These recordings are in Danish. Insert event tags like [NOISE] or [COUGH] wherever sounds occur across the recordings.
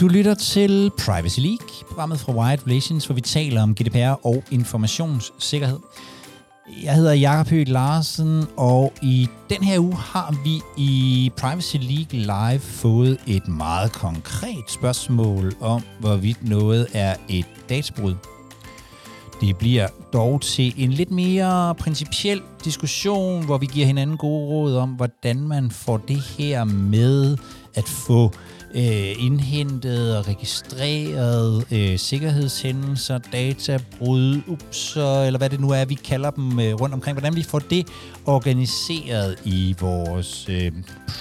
Du lytter til Privacy League, programmet fra Wired Relations, hvor vi taler om GDPR og informationssikkerhed. Jeg hedder Jakob Høgh Larsen, og i den her uge har vi i Privacy League Live fået et meget konkret spørgsmål om, hvorvidt noget er et databrud. Det bliver dog til en lidt mere principiel diskussion, hvor vi giver hinanden gode råd om, hvordan man får det her med at få øh, indhentet og registreret øh, sikkerhedshændelser, databrud, ups, eller hvad det nu er, vi kalder dem øh, rundt omkring. Hvordan vi får det organiseret i vores øh,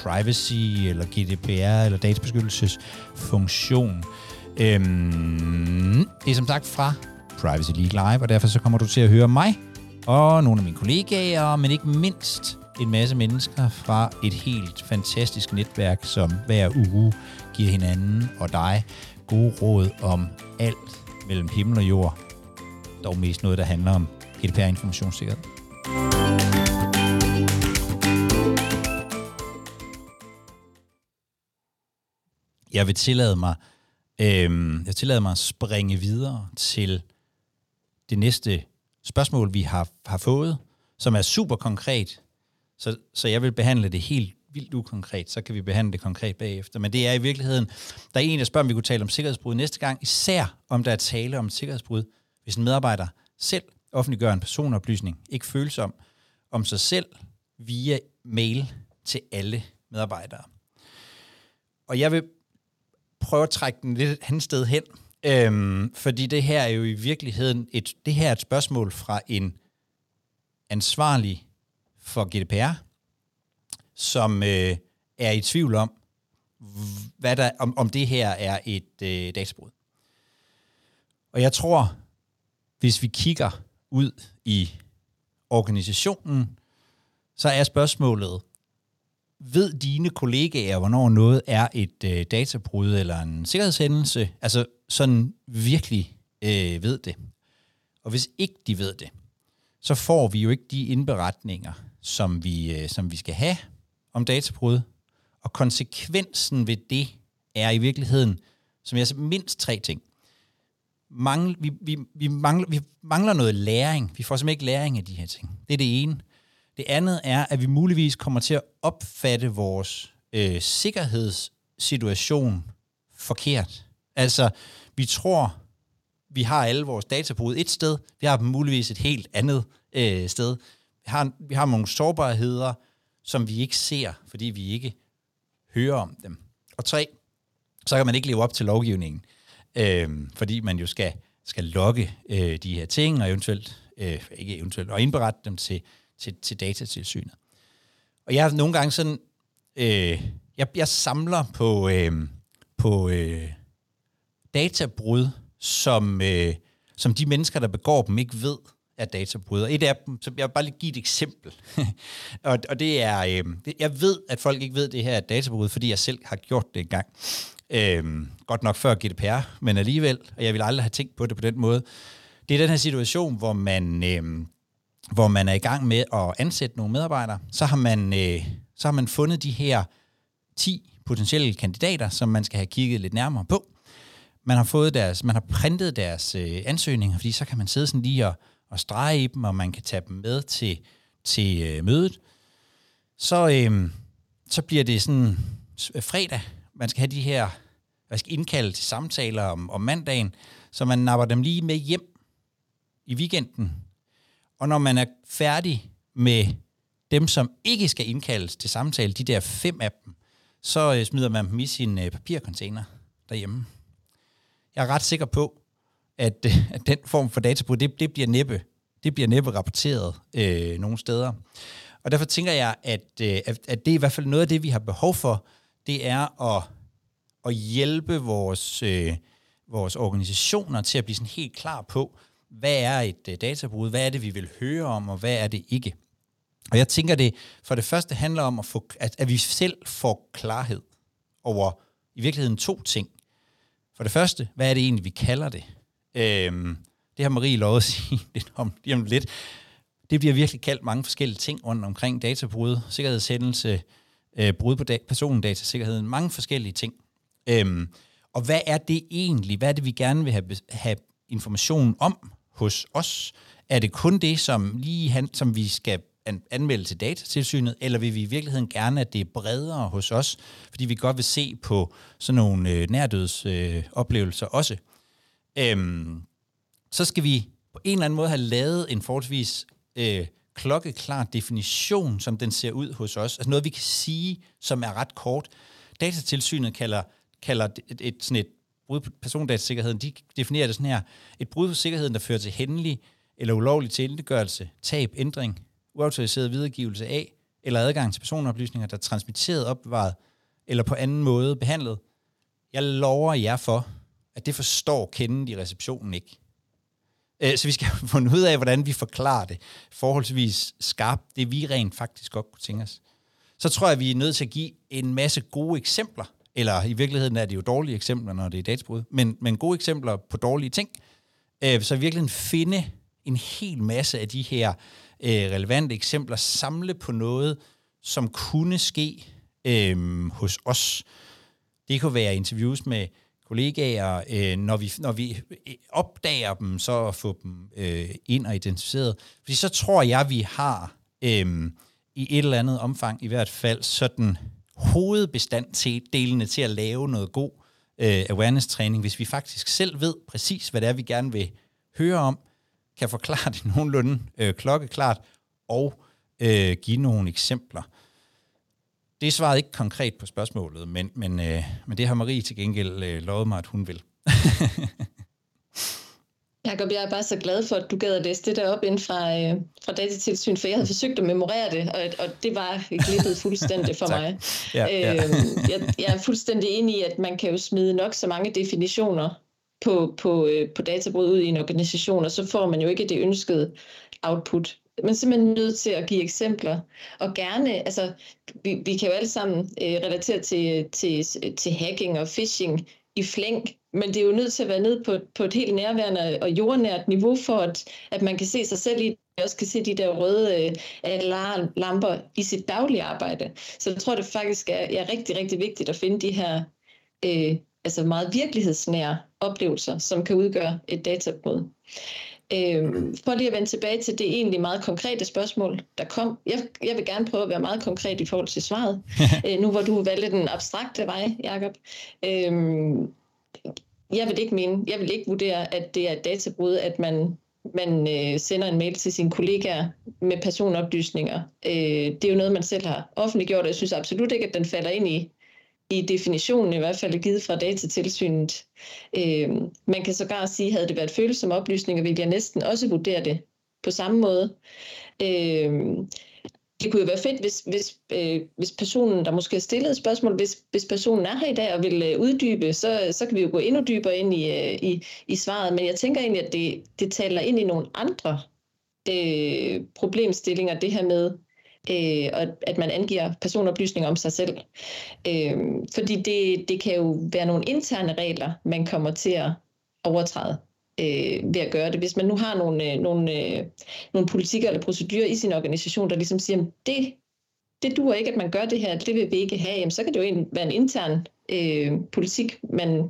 privacy, eller GDPR, eller databeskyttelsesfunktion. Øhm, det er som sagt fra Privacy League Live, og derfor så kommer du til at høre mig og nogle af mine kollegaer, men ikke mindst en masse mennesker fra et helt fantastisk netværk, som hver uge giver hinanden og dig gode råd om alt mellem himmel og jord. Dog mest noget, der handler om GDPR-informationssikkerhed. Jeg vil tillade mig, øh, jeg tillader mig at springe videre til det næste spørgsmål, vi har, har fået, som er super konkret. Så, så jeg vil behandle det helt vildt ukonkret, så kan vi behandle det konkret bagefter. Men det er i virkeligheden, der er en, der spørger, om vi kunne tale om sikkerhedsbrud næste gang, især om der er tale om sikkerhedsbrud, hvis en medarbejder selv offentliggør en personoplysning, ikke følsom om sig selv via mail til alle medarbejdere. Og jeg vil prøve at trække den lidt hen sted hen, øhm, fordi det her er jo i virkeligheden et, det her er et spørgsmål fra en ansvarlig for GDPR, som øh, er i tvivl om, hvad der, om, om det her er et øh, databrud. Og jeg tror, hvis vi kigger ud i organisationen, så er spørgsmålet, ved dine kollegaer, hvornår noget er et øh, databrud eller en sikkerhedshændelse? Altså sådan virkelig øh, ved det. Og hvis ikke de ved det, så får vi jo ikke de indberetninger, som vi, øh, som vi skal have om databrud, og konsekvensen ved det er i virkeligheden, som jeg siger, mindst tre ting. Mangel, vi, vi, vi, mangler, vi mangler noget læring. Vi får simpelthen ikke læring af de her ting. Det er det ene. Det andet er, at vi muligvis kommer til at opfatte vores øh, sikkerhedssituation forkert. Altså, vi tror, vi har alle vores databrud et sted, vi har dem muligvis et helt andet øh, sted. Har, vi har nogle sårbarheder, som vi ikke ser, fordi vi ikke hører om dem. Og tre, så kan man ikke leve op til lovgivningen, øh, fordi man jo skal, skal logge øh, de her ting, og eventuelt, øh, ikke eventuelt, og indberette dem til, til, til datatilsynet. Og jeg har nogle gange sådan, øh, jeg, jeg samler på, øh, på øh, databrud, som, øh, som de mennesker, der begår dem, ikke ved, af databryder. Et af dem, så jeg vil bare lige give et eksempel. [LAUGHS] og, og det er, øh, det, jeg ved, at folk ikke ved, at det her er databrud, fordi jeg selv har gjort det engang. Øh, godt nok før GDPR, men alligevel, og jeg vil aldrig have tænkt på det på den måde. Det er den her situation, hvor man, øh, hvor man er i gang med at ansætte nogle medarbejdere. Så har man, øh, så har man fundet de her 10 potentielle kandidater, som man skal have kigget lidt nærmere på. Man har fået deres, man har printet deres øh, ansøgninger, fordi så kan man sidde sådan lige og og strege i dem, og man kan tage dem med til, til øh, mødet. Så, øh, så bliver det sådan øh, fredag. Man skal have de her, man skal indkalde til samtaler om, om mandagen, så man napper dem lige med hjem i weekenden. Og når man er færdig med dem, som ikke skal indkaldes til samtale, de der fem af dem, så øh, smider man dem i sin øh, papircontainer derhjemme. Jeg er ret sikker på, at, øh, at den form for databrud, det, det bliver næppe det bliver næppe rapporteret øh, nogle steder. Og derfor tænker jeg, at, øh, at det er i hvert fald noget af det, vi har behov for, det er at, at hjælpe vores, øh, vores organisationer til at blive sådan helt klar på, hvad er et øh, databrud, hvad er det, vi vil høre om, og hvad er det ikke. Og jeg tænker, det for det første handler om, at, få, at, at vi selv får klarhed over i virkeligheden to ting. For det første, hvad er det egentlig, vi kalder det? Øhm, det har Marie lovet at sige [LAUGHS] lidt om lige om lidt. Det bliver virkelig kaldt mange forskellige ting rundt omkring databrud, sikkerhedshændelse, øh, brud på da- persondatasikkerheden, mange forskellige ting. Øhm, Og hvad er det egentlig? Hvad er det, vi gerne vil have, have information om hos os? Er det kun det, som, lige, han, som vi skal anmelde til datatilsynet, eller vil vi i virkeligheden gerne, at det er bredere hos os, fordi vi godt vil se på sådan nogle øh, nærdødsoplevelser øh, også. Øhm, så skal vi på en eller anden måde have lavet en forholdsvis øh, klokkeklar definition, som den ser ud hos os. Altså noget, vi kan sige, som er ret kort. Datatilsynet kalder, kalder et, et, sådan et brud på persondatasikkerheden, de definerer det sådan her, et brud på sikkerheden, der fører til hændelig eller ulovlig tilindegørelse, tab, ændring, uautoriseret videregivelse af, eller adgang til personoplysninger, der er transmitteret, opbevaret, eller på anden måde behandlet. Jeg lover jer for, at det forstår kenden i receptionen ikke. Øh, så vi skal [LAUGHS] finde ud af, hvordan vi forklarer det forholdsvis skarpt, det vi rent faktisk godt kunne tænke os. Så tror jeg, vi er nødt til at give en masse gode eksempler, eller i virkeligheden er det jo dårlige eksempler, når det er databrud, men, men gode eksempler på dårlige ting, øh, så virkelig finde en hel masse af de her øh, relevante eksempler, samle på noget, som kunne ske øh, hos os. Det kunne være interviews med kollegaer, øh, når, vi, når vi øh, opdager dem, så få dem øh, ind og identificeret. Fordi så tror jeg, vi har øh, i et eller andet omfang i hvert fald sådan hovedbestand til delene til at lave noget god øh, awareness-træning, hvis vi faktisk selv ved præcis, hvad det er, vi gerne vil høre om, kan forklare [LAUGHS] det nogenlunde øh, klokkeklart, og øh, give nogle eksempler. Det svarede ikke konkret på spørgsmålet, men, men, øh, men det har Marie til gengæld øh, lovet mig, at hun vil. [LAUGHS] Jakob, jeg er bare så glad for, at du gad at læse det der op ind fra, øh, fra datatilsyn, for jeg havde forsøgt at memorere det, og, og det var glippet fuldstændig [LAUGHS] for mig. Ja, ja. Øh, jeg, jeg er fuldstændig enig i, at man kan jo smide nok så mange definitioner på, på, øh, på databrud ud i en organisation, og så får man jo ikke det ønskede output. Man er simpelthen nødt til at give eksempler, og gerne, altså, vi, vi kan jo alle sammen øh, relatere til, til, til hacking og phishing i flæng, men det er jo nødt til at være ned på, på et helt nærværende og jordnært niveau, for at, at man kan se sig selv i det, også kan se de der røde øh, alarmlamper i sit daglige arbejde. Så jeg tror, det faktisk er, er rigtig, rigtig vigtigt at finde de her øh, altså meget virkelighedsnære oplevelser, som kan udgøre et databrud. Øhm, for lige at vende tilbage til det egentlig meget konkrete spørgsmål, der kom. Jeg, jeg vil gerne prøve at være meget konkret i forhold til svaret, [LAUGHS] øh, nu hvor du valgte den abstrakte vej, Jacob. Øhm, jeg vil ikke mene, jeg vil ikke vurdere, at det er et databrud, at man, man øh, sender en mail til sine kollegaer med personoplysninger. Øh, det er jo noget, man selv har offentliggjort, og jeg synes absolut ikke, at den falder ind i i definitionen i hvert fald givet fra datatilsynet. Øh, man kan sågar sige, havde det været følsomme oplysninger, ville jeg næsten også vurdere det på samme måde. Øh, det kunne jo være fedt, hvis, hvis, øh, hvis personen, der måske har stillet et spørgsmål, hvis, hvis personen er her i dag og vil øh, uddybe, så, så kan vi jo gå endnu dybere ind i, øh, i, i svaret. Men jeg tænker egentlig, at det, det taler ind i nogle andre øh, problemstillinger, det her med, øh, og at man angiver personoplysninger om sig selv. Øh, fordi det, det kan jo være nogle interne regler, man kommer til at overtræde øh, ved at gøre det. Hvis man nu har nogle, øh, nogle, øh, nogle politikker eller procedurer i sin organisation, der ligesom siger, det, det duer ikke, at man gør det her, det vil vi ikke have, jamen, så kan det jo være en intern øh, politik, man,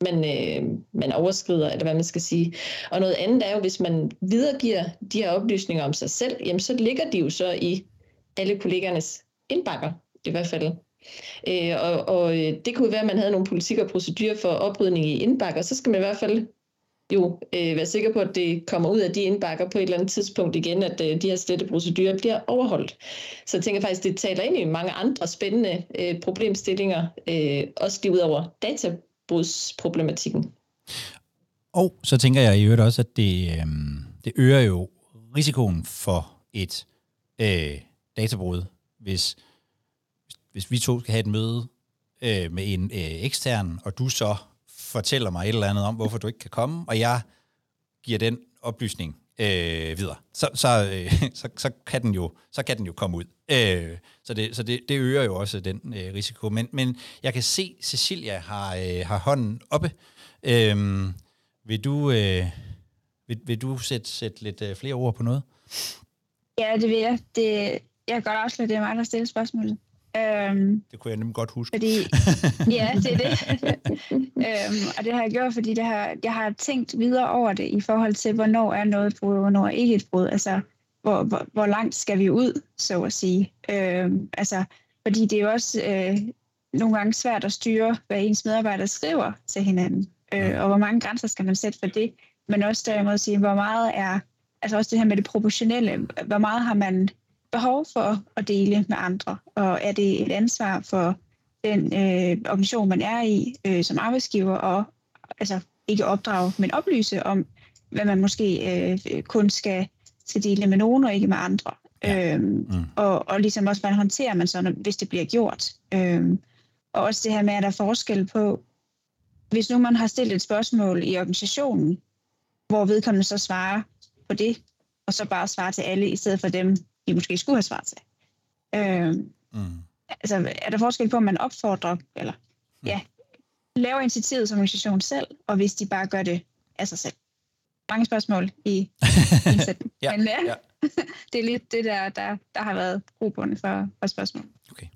man, øh, man overskrider, eller hvad man skal sige. Og noget andet er jo, hvis man videregiver de her oplysninger om sig selv, jamen så ligger de jo så i alle kollegernes indbakker, i hvert fald. Øh, og, og øh, det kunne være, at man havde nogle politikker og procedurer for oprydning i indbakker, så skal man i hvert fald jo øh, være sikker på, at det kommer ud af de indbakker på et eller andet tidspunkt igen, at øh, de her slette procedurer bliver overholdt. Så jeg tænker faktisk, det taler ind i mange andre spændende øh, problemstillinger, øh, også lige ud over databrudsproblematikken. Og så tænker jeg i øvrigt også, at det, øh, det øger jo risikoen for et øh, databrud, hvis, hvis vi to skal have et møde øh, med en øh, ekstern, og du så fortæller mig et eller andet om, hvorfor du ikke kan komme, og jeg giver den oplysning øh, videre, så, så, øh, [LAUGHS] så, så, kan den jo, så kan den jo komme ud. Øh, så det, så det, det øger jo også den øh, risiko. Men, men jeg kan se, Cecilia har, øh, har hånden oppe. Øh, vil du, øh, vil, vil du sætte, sætte lidt øh, flere ord på noget? Ja, det vil jeg. Det, jeg kan godt afsløre, det er mig, der stiller spørgsmålet. Øhm, det kunne jeg nemlig godt huske. Fordi, [LAUGHS] ja, det er det. [LAUGHS] øhm, og det har jeg gjort, fordi det har, jeg har tænkt videre over det i forhold til, hvornår er noget et brud, og hvornår er ikke et brud. Altså, hvor, hvor, hvor langt skal vi ud, så at sige. Øhm, altså, fordi det er jo også øh, nogle gange svært at styre, hvad ens medarbejdere skriver til hinanden. Øh, og hvor mange grænser skal man sætte for det? Men også derimod at sige, hvor meget er, altså også det her med det proportionelle, hvor meget har man behov for at dele med andre, og er det et ansvar for den øh, organisation, man er i øh, som arbejdsgiver, og altså ikke opdrage, men oplyse om, hvad man måske øh, kun skal, skal dele med nogen, og ikke med andre. Ja. Øhm, mm. og, og ligesom også, hvordan håndterer man så, hvis det bliver gjort. Øhm, og også det her med, at der er forskel på, hvis nu man har stillet et spørgsmål i organisationen, hvor vedkommende så svarer på det, og så bare svarer til alle, i stedet for dem, de måske skulle have svaret til. Øh, mm. Altså, er der forskel på, om man opfordrer, eller mm. ja, laver initiativet som organisation selv, og hvis de bare gør det af sig selv? Mange spørgsmål i [LAUGHS] indsætning. ja, Men ja, ja. [LAUGHS] det er lidt det, der, der, der har været grobundet for, for spørgsmål. Okay.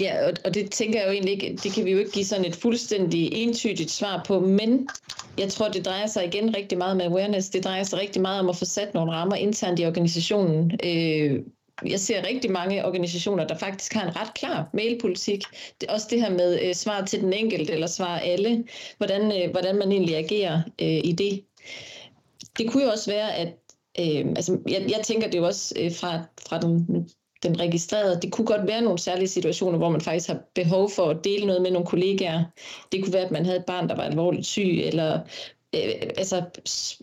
Ja, og, og det tænker jeg jo egentlig ikke, det kan vi jo ikke give sådan et fuldstændig entydigt svar på, men jeg tror, det drejer sig igen rigtig meget med awareness. Det drejer sig rigtig meget om at få sat nogle rammer internt i organisationen. Øh, jeg ser rigtig mange organisationer, der faktisk har en ret klar mailpolitik. Det, også det her med øh, svar til den enkelte eller svar alle. Hvordan, øh, hvordan man egentlig agerer øh, i det. Det kunne jo også være, at øh, altså, jeg, jeg tænker det jo også øh, fra, fra den den registrerede. Det kunne godt være nogle særlige situationer, hvor man faktisk har behov for at dele noget med nogle kollegaer. Det kunne være, at man havde et barn, der var alvorligt syg, eller øh, altså,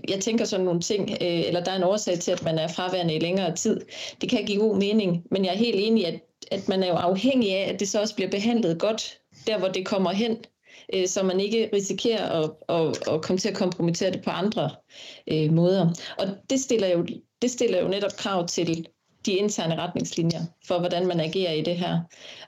jeg tænker sådan nogle ting, øh, eller der er en årsag til, at man er fraværende i længere tid. Det kan give god mening, men jeg er helt enig i, at, at man er jo afhængig af, at det så også bliver behandlet godt, der hvor det kommer hen, øh, så man ikke risikerer at, at, at komme til at kompromittere det på andre øh, måder. Og det stiller jo det stiller jo netop krav til de interne retningslinjer for, hvordan man agerer i det her.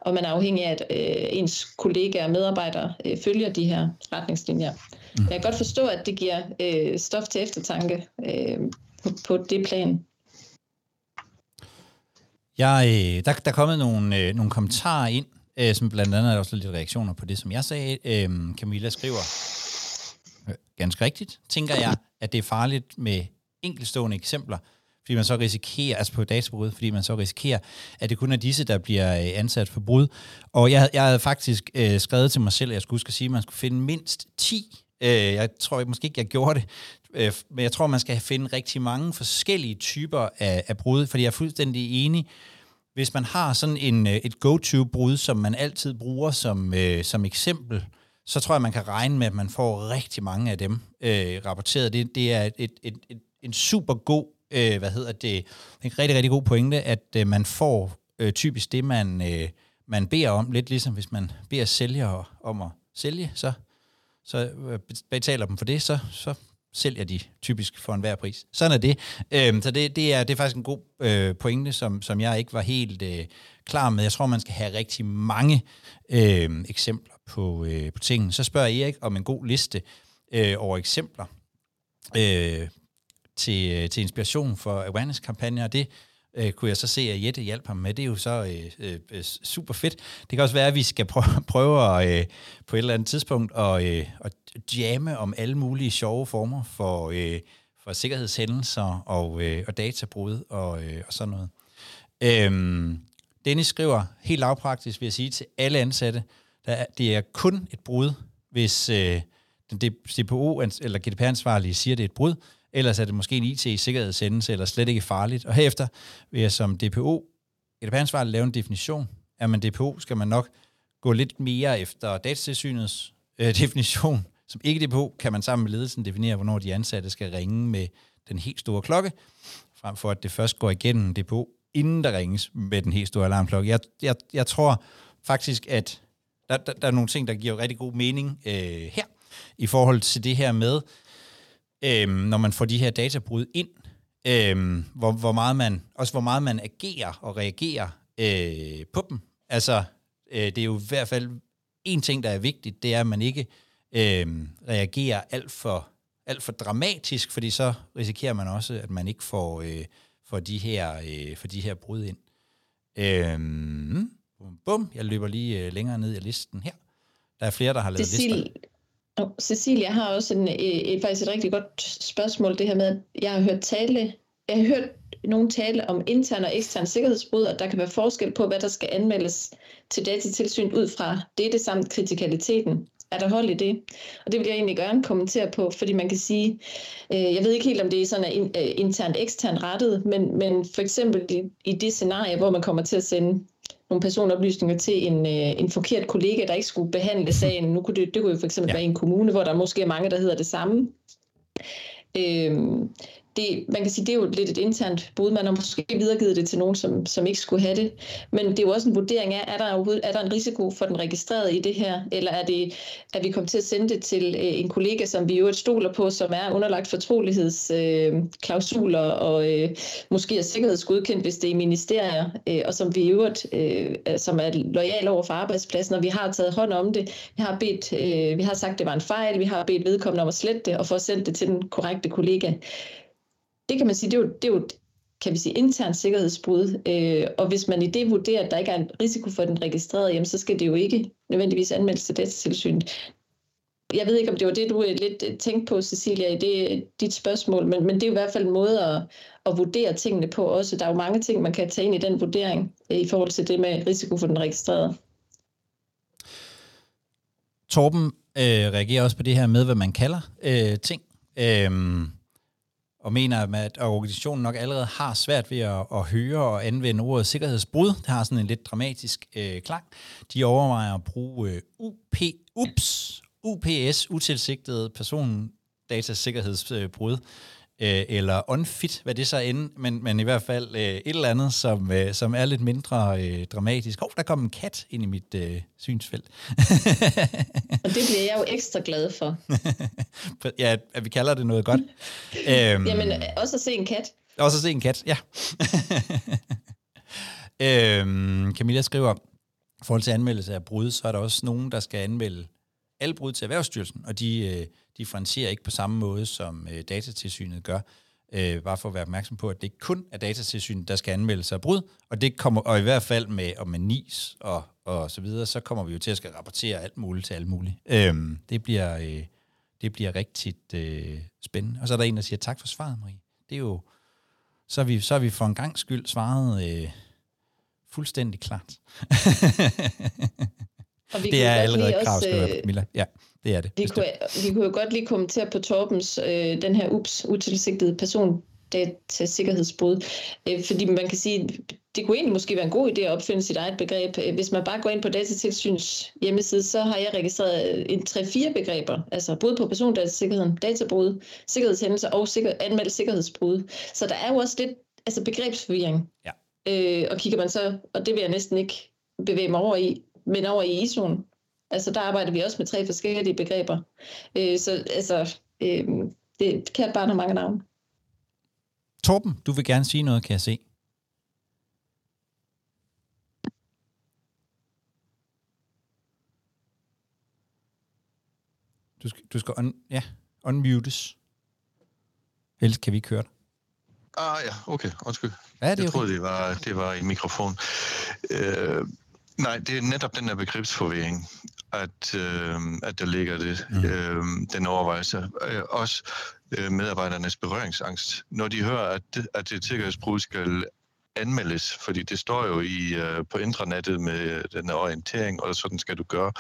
Og man er afhængig af, at øh, ens kollegaer og medarbejdere øh, følger de her retningslinjer. Mm. Jeg kan godt forstå, at det giver øh, stof til eftertanke øh, på, på det plan. Jeg, øh, der, der er kommet nogle, øh, nogle kommentarer ind, øh, som blandt andet er også lidt reaktioner på det, som jeg sagde. Øh, Camilla skriver, øh, ganske rigtigt, tænker jeg, at det er farligt med enkelstående eksempler, fordi man så risikerer, altså på databrud, fordi man så risikerer, at det kun er disse, der bliver øh, ansat for brud. Og jeg, jeg havde faktisk øh, skrevet til mig selv, at jeg skulle, sige, at man skulle finde mindst 10. Øh, jeg tror måske ikke, jeg gjorde det, øh, men jeg tror, man skal finde rigtig mange forskellige typer af, af brud, fordi jeg er fuldstændig enig, hvis man har sådan en, øh, et go-to-brud, som man altid bruger som, øh, som eksempel, så tror jeg, man kan regne med, at man får rigtig mange af dem øh, rapporteret. Det, det er et, et, et, en super god øh, hvad hedder det, en rigtig, rigtig god pointe, at øh, man får øh, typisk det, man, øh, man beder om, lidt ligesom hvis man beder sælgere om at sælge, så, så øh, betaler dem for det, så, så sælger de typisk for enhver pris. Sådan er det. Øh, så det, det, er, det er faktisk en god øh, pointe, som, som jeg ikke var helt øh, klar med. Jeg tror, man skal have rigtig mange øh, eksempler på, øh, på tingene. Så spørger Erik om en god liste øh, over eksempler. Øh, til, øh, til inspiration for awareness-kampagner, og det øh, kunne jeg så se, at Jette hjalp ham med. Det er jo så øh, øh, super fedt. Det kan også være, at vi skal prøve, [LAUGHS] prøve at, øh, på et eller andet tidspunkt at, øh, at jamme om alle mulige sjove former for, øh, for sikkerhedshændelser og, øh, og databrud og, øh, og sådan noget. Øhm, Dennis skriver, helt lavpraktisk vil jeg sige til alle ansatte, der, det er kun et brud, hvis øh, den DPO eller GDPR-ansvarlige siger, at det er et brud, Ellers er det måske en IT-sikkerhedshændelse, eller slet ikke farligt. Og herefter vil jeg som DPO, et ansvarligt lave en definition. Er man DPO, skal man nok gå lidt mere efter datatilsynets øh, [LAUGHS] definition. Som ikke DPO kan man sammen med ledelsen definere, hvornår de ansatte skal ringe med den helt store klokke, frem for at det først går igennem DPO, inden der ringes med den helt store alarmklokke. Jeg, jeg, jeg tror faktisk, at der, der, der er nogle ting, der giver rigtig god mening øh, her, i forhold til det her med, øhm, når man får de her databrud ind, øhm, hvor, hvor meget man, også hvor meget man agerer og reagerer øh, på dem. Altså, øh, det er jo i hvert fald en ting, der er vigtigt, det er, at man ikke øh, reagerer alt for, alt for dramatisk, fordi så risikerer man også, at man ikke får, øh, får, de, her, øh, får de her brud ind. Øh, bum, bum. Jeg løber lige øh, længere ned i listen her. Der er flere, der har lavet Cecil, lister. Oh, Cecilia har også en, øh, et, faktisk et rigtig godt spørgsmål, det her med, at jeg har hørt tale, jeg har hørt nogen tale om intern og ekstern sikkerhedsbrud, og der kan være forskel på, hvad der skal anmeldes til datatilsyn ud fra dette samt kritikaliteten. Er der hold i det? Og det vil jeg egentlig gerne kommentere på, fordi man kan sige, øh, jeg ved ikke helt, om det er sådan er øh, internt eksternt rettet, men, men for eksempel i, i det scenarie, hvor man kommer til at sende nogle personoplysninger til en, øh, en forkert kollega, der ikke skulle behandle sagen. Nu kunne det, det kunne jo for eksempel ja. være en kommune, hvor der måske er mange, der hedder det samme. Øhm, det, man kan sige, det er jo lidt et internt bud. Man har måske videregivet det til nogen, som, som ikke skulle have det. Men det er jo også en vurdering af, er der, er der en risiko for den registrerede i det her? Eller er, det, at vi kommet til at sende det til øh, en kollega, som vi jo stoler på, som er underlagt fortrolighedsklausuler øh, og øh, måske er sikkerhedsgodkendt, hvis det er i ministerier, øh, og som vi i øvrigt øh, som er lojal over for arbejdspladsen, og vi har taget hånd om det. Vi har, bedt, øh, vi har sagt, at det var en fejl, vi har bedt vedkommende om at slette det og få sendt det til den korrekte kollega det kan man sige, det er jo, det er jo kan vi sige, intern sikkerhedsbrud. Øh, og hvis man i det vurderer, at der ikke er en risiko for den registrerede, jamen, så skal det jo ikke nødvendigvis anmeldes til datatilsynet. Jeg ved ikke, om det var det, du øh, lidt øh, tænkte på, Cecilia, i det, dit spørgsmål, men, men det er jo i hvert fald en måde at, at vurdere tingene på også. Der er jo mange ting, man kan tage ind i den vurdering øh, i forhold til det med risiko for den registrerede. Torben øh, reagerer også på det her med, hvad man kalder øh, ting. Øh, og mener, at organisationen nok allerede har svært ved at, at høre og anvende ordet sikkerhedsbrud. Det har sådan en lidt dramatisk øh, klang. De overvejer at bruge øh, UP, UPS, UPS, utilsigtet persondatasikkerhedsbrud, øh, eller unfit, hvad det så end, men, men i hvert fald øh, et eller andet, som, øh, som er lidt mindre øh, dramatisk. Hov, der kom en kat ind i mit øh, synsfelt. [LAUGHS] og det bliver jeg jo ekstra glad for. [LAUGHS] ja, at vi kalder det noget godt. øhm, Jamen, også at se en kat. Også at se en kat, ja. [LAUGHS] øhm, Camilla skriver, i forhold til anmeldelse af brud, så er der også nogen, der skal anmelde alle brud til Erhvervsstyrelsen, og de øh, differentierer ikke på samme måde, som øh, datatilsynet gør. Øh, bare for at være opmærksom på, at det kun er datatilsynet, der skal anmelde sig af brud, og det kommer, og i hvert fald med, og med NIS og, og så videre, så kommer vi jo til at skal rapportere alt muligt til alt muligt. Øh, det bliver, øh, det bliver rigtig øh, spændende. Og så er der en, der siger, tak for svaret, Marie. Det er jo, så er vi, så er vi for en gang skyld svaret øh, fuldstændig klart. [LAUGHS] Og vi det er allerede et krav, skal Camilla. Ja, det er det. Vi kunne, vi kunne jo godt lige kommentere på Torbens, øh, den her UPS, utilsigtede person, sikkerhedsbrud. Øh, fordi man kan sige, det kunne egentlig måske være en god idé at opfinde sit eget begreb. Øh, hvis man bare går ind på Datatilsyns hjemmeside, så har jeg registreret en 3-4 begreber, altså både på persondatasikkerheden, databrud, sikkerhedshændelser og sikker, anmeldt sikkerhedsbrud. Så der er jo også lidt altså begrebsforvirring. Ja. Øh, og kigger man så, og det vil jeg næsten ikke bevæge mig over i, men over i ISO'en, altså der arbejder vi også med tre forskellige begreber. Øh, så altså, øh, det kan bare have mange navne. Torben, du vil gerne sige noget, kan jeg se. Du skal, du skal un, ja, unmutes. Ellers kan vi køre dig. Ah ja, okay, undskyld. Ja, det jeg okay. troede, det var, det var i mikrofon. Øh, Nej, det er netop den der begrebsforvirring, at, øh, at der ligger det, mm. øh, den overvejelse. Øh, også øh, medarbejdernes berøringsangst. Når de hører, at, at det sikkerhedsbrud skal anmeldes, fordi det står jo i øh, på intranettet med den orientering, og sådan skal du gøre,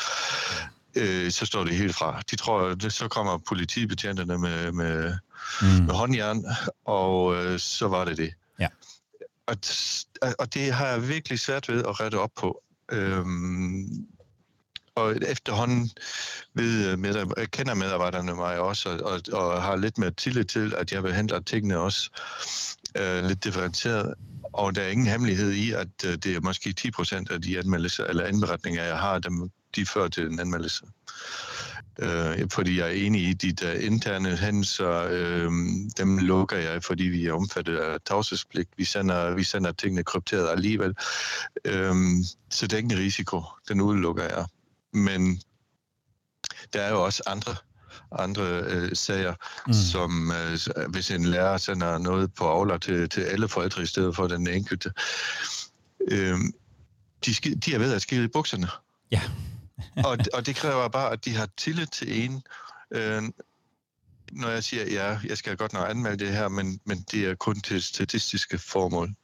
øh, så står det helt fra. De tror, at så kommer politibetjentene med, med, mm. med håndjern, og øh, så var det det. Ja. Og, og det har jeg virkelig svært ved at rette op på. Øhm, og efterhånden ved, øh, med, øh, kender medarbejderne mig også, og, og, og har lidt mere tillid til, at jeg behandler tingene også øh, lidt differentieret. Og der er ingen hemmelighed i, at øh, det er måske 10 procent af de anmeldelser eller anberetninger, jeg har, dem, de fører til en anmeldelse. Øh, fordi jeg er enig i de der interne hændelser, øh, dem lukker jeg, fordi vi er omfattet af tavshedspligt. Vi sender, vi sender tingene krypteret alligevel. Øh, så det er ikke en risiko. Den udelukker jeg. Men der er jo også andre andre øh, sager, mm. som øh, hvis en lærer sender noget på Aula til, til alle forældre i stedet for den enkelte. Øh, de, de er ved at skide i bukserne. Ja. Og, og det kræver bare, at de har tillid til en. Øh, når jeg siger, ja, jeg skal godt nok anmelde det her, men, men det er kun til statistiske formål.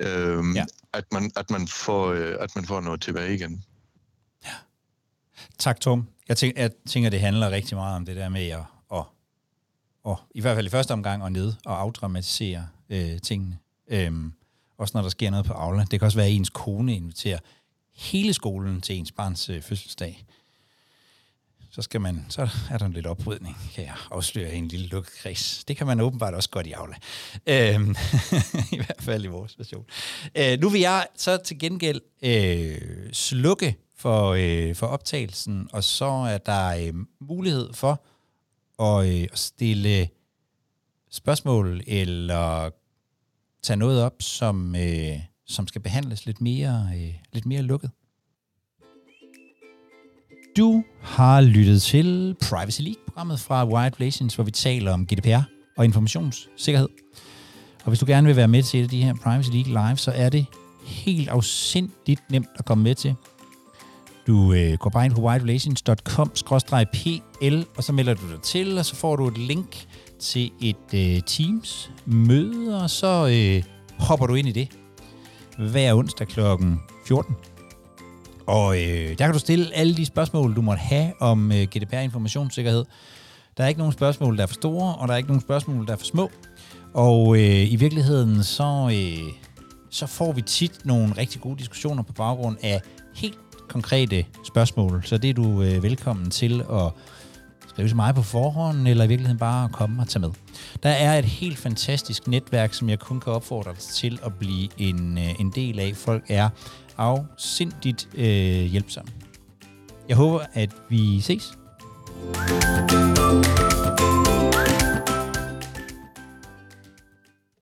Øhm, ja. at, man, at, man får, øh, at man får noget tilbage igen. Ja. Tak, Tom. Jeg tænker, jeg tænker, det handler rigtig meget om det der med at, at, at i hvert fald i første omgang, at ned og afdramatisere øh, tingene. Øhm, også når der sker noget på Aula. Det kan også være, at ens kone inviterer hele skolen til ens barns øh, fødselsdag så, skal man, så er der en lidt oprydning, kan jeg afsløre i en lille lukket kreds. Det kan man åbenbart også godt i Aula. Øhm, [LAUGHS] I hvert fald i vores version. Øh, nu vil jeg så til gengæld øh, slukke for, øh, for optagelsen, og så er der øh, mulighed for at, øh, at stille spørgsmål eller tage noget op, som, øh, som skal behandles lidt mere, øh, lidt mere lukket. Du har lyttet til Privacy League-programmet fra Wired Relations, hvor vi taler om GDPR og informationssikkerhed. Og hvis du gerne vil være med til de her Privacy League live, så er det helt afsindigt nemt at komme med til. Du øh, går bare ind på whiterelations.com-pl, og så melder du dig til, og så får du et link til et øh, Teams-møde, og så øh, hopper du ind i det hver onsdag kl. 14. Og øh, der kan du stille alle de spørgsmål, du måtte have om øh, GDPR-informationssikkerhed. Der er ikke nogen spørgsmål, der er for store, og der er ikke nogen spørgsmål, der er for små. Og øh, i virkeligheden, så, øh, så får vi tit nogle rigtig gode diskussioner på baggrund af helt konkrete spørgsmål. Så det er du øh, velkommen til at skrive til mig på forhånd, eller i virkeligheden bare komme og tage med. Der er et helt fantastisk netværk, som jeg kun kan opfordre dig til at blive en, øh, en del af. Folk er afsindigt øh, hjælpsomme. Jeg håber, at vi ses. thank you